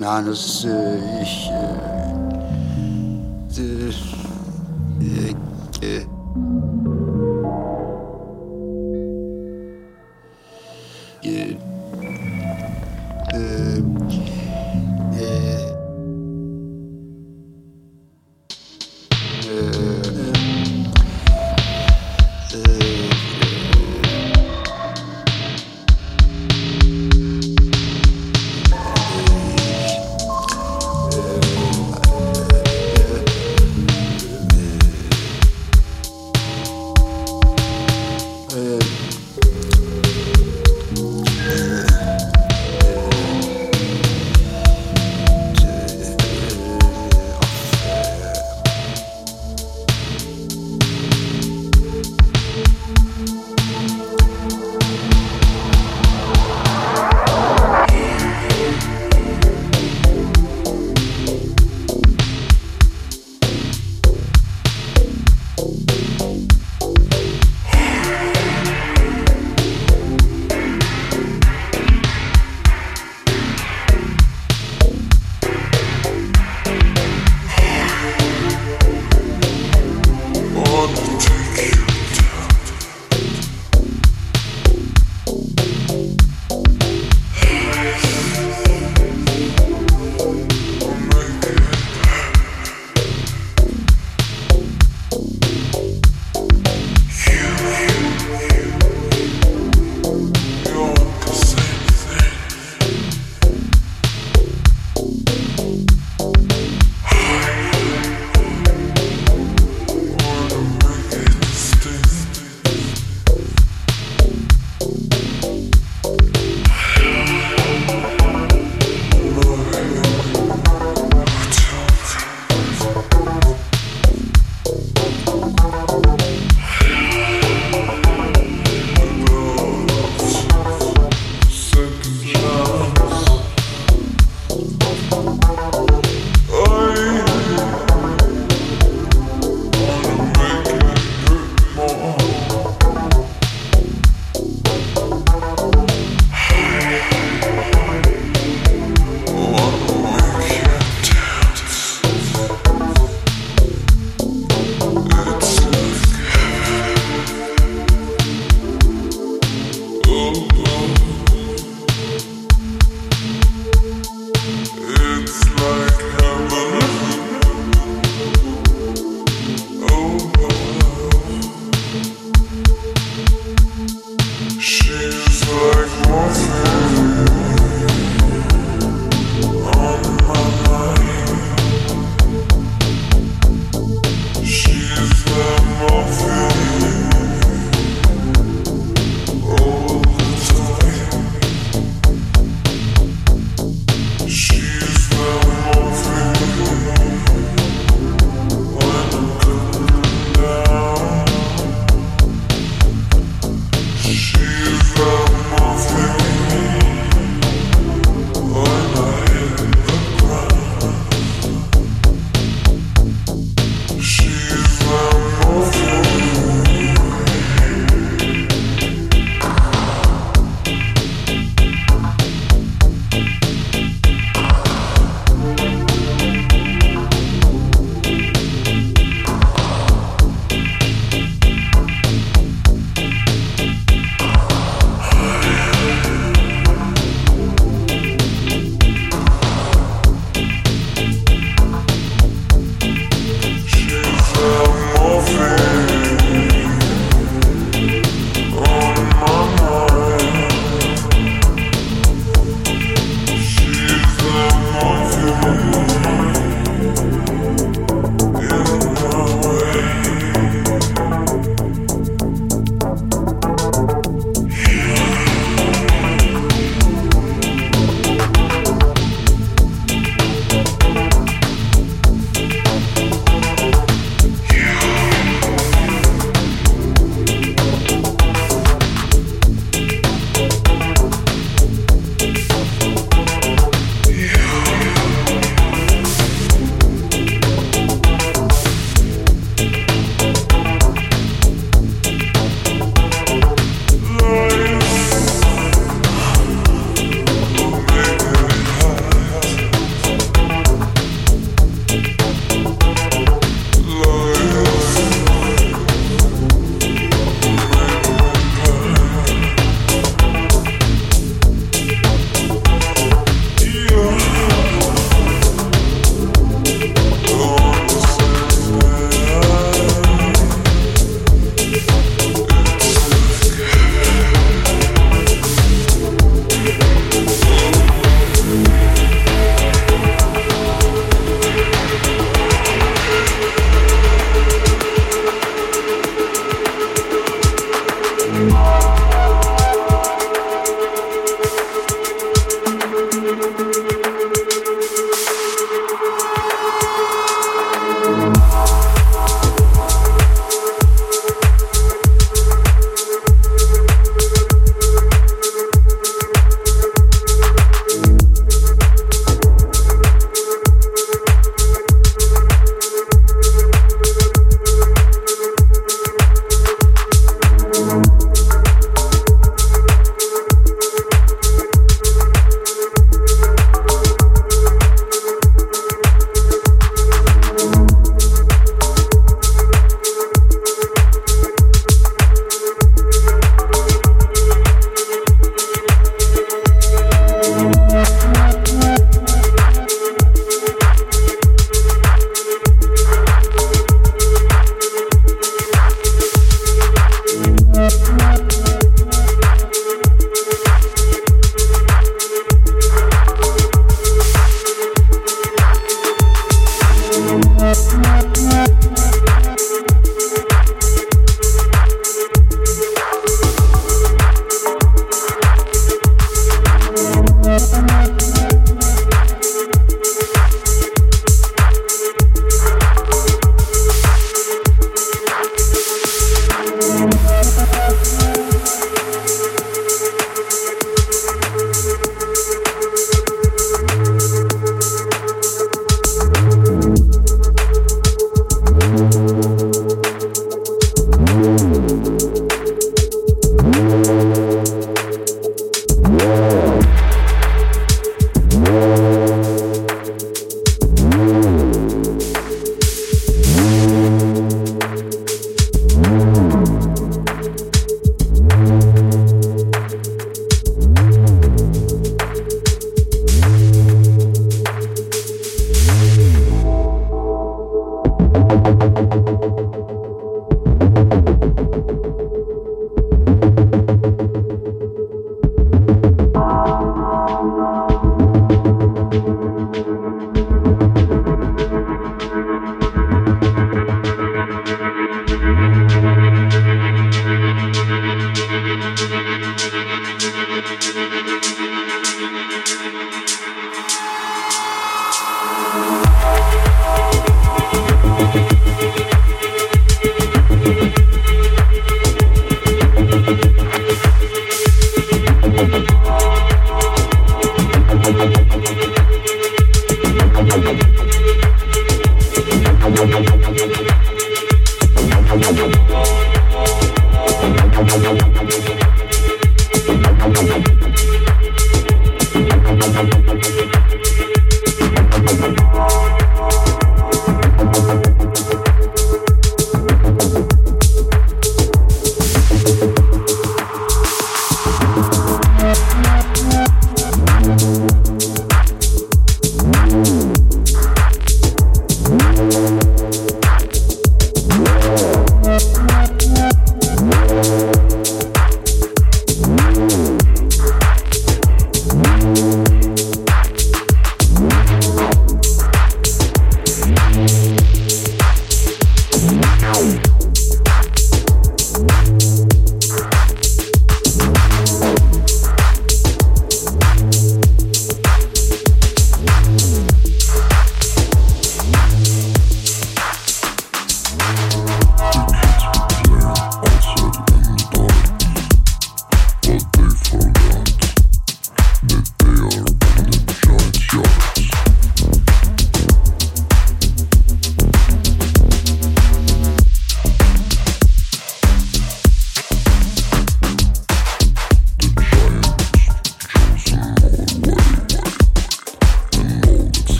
Nein, das äh, ich. Äh, äh, äh, äh,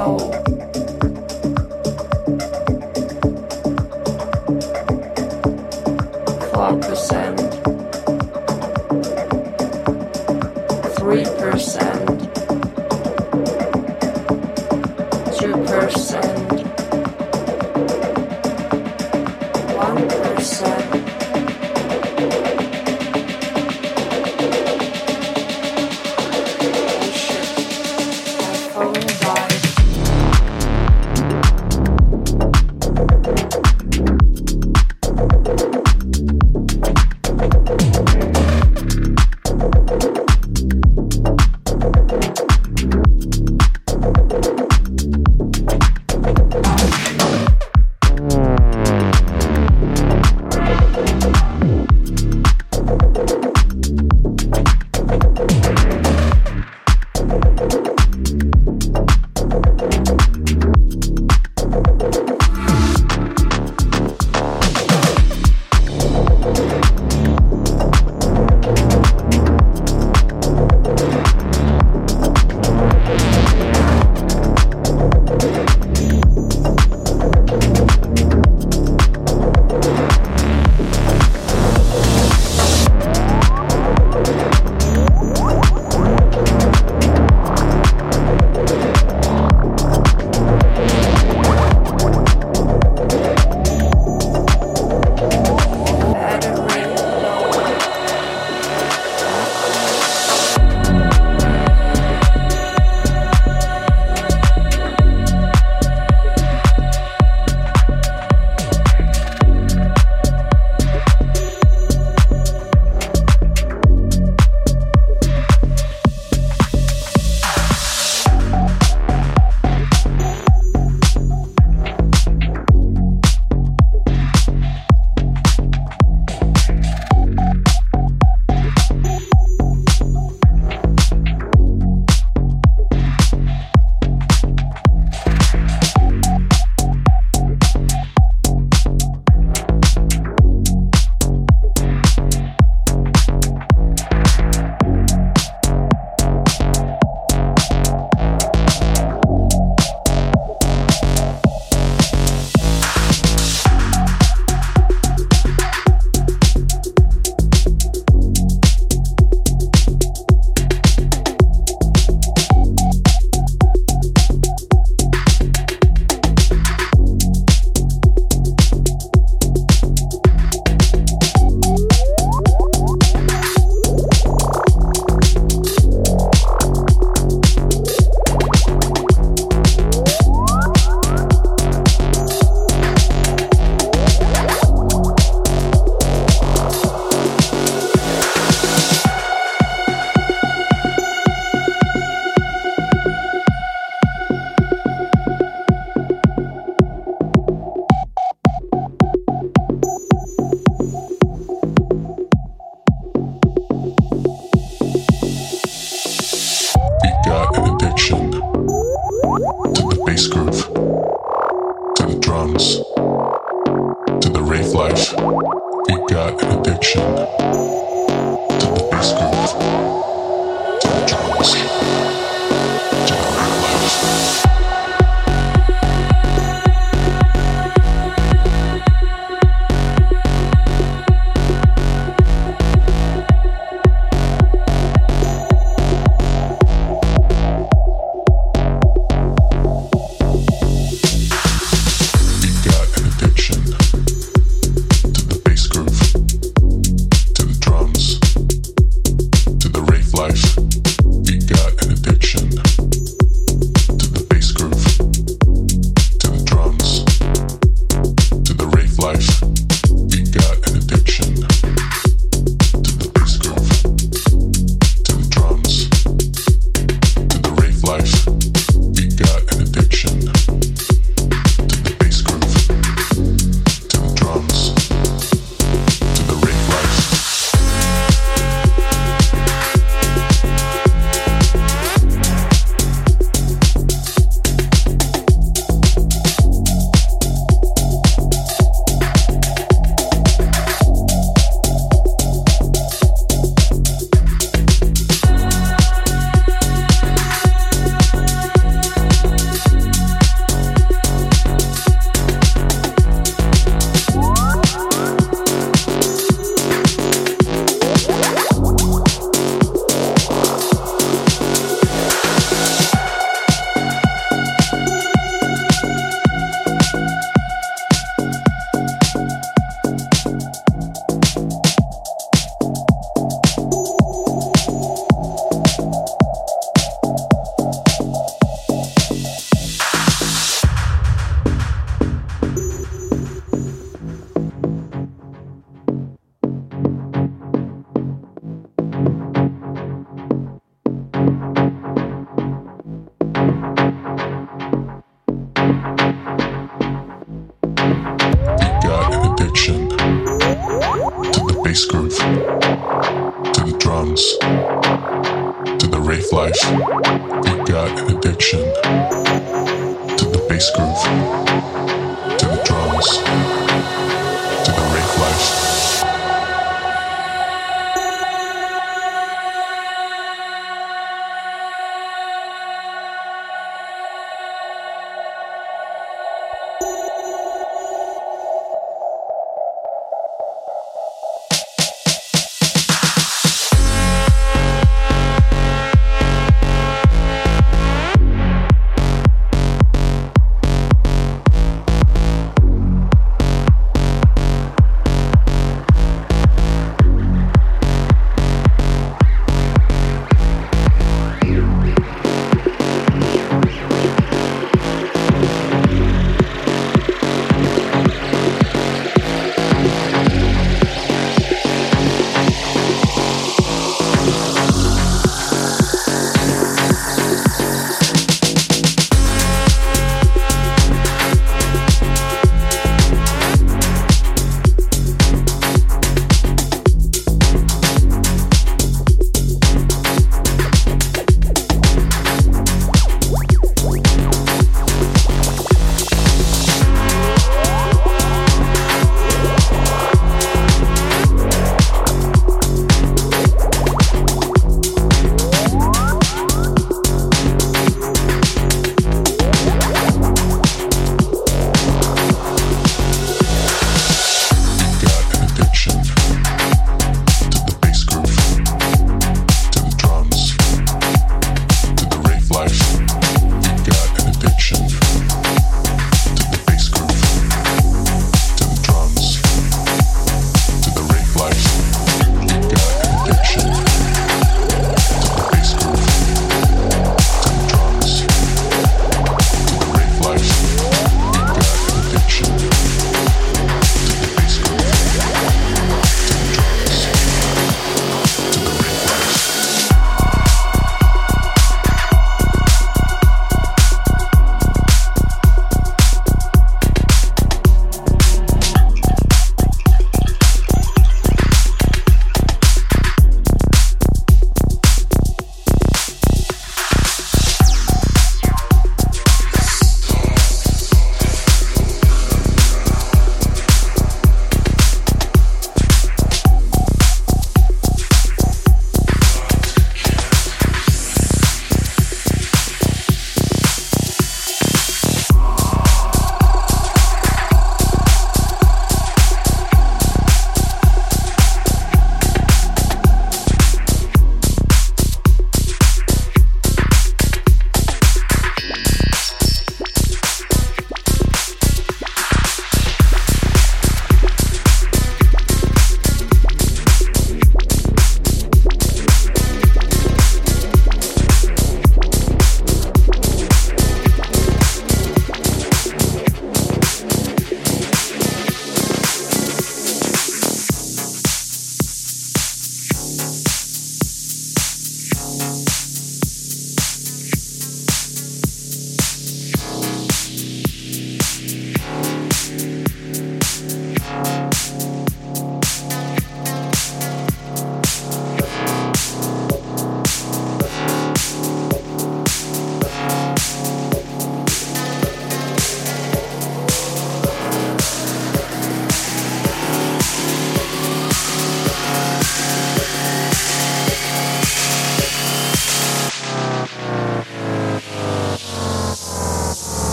Oh.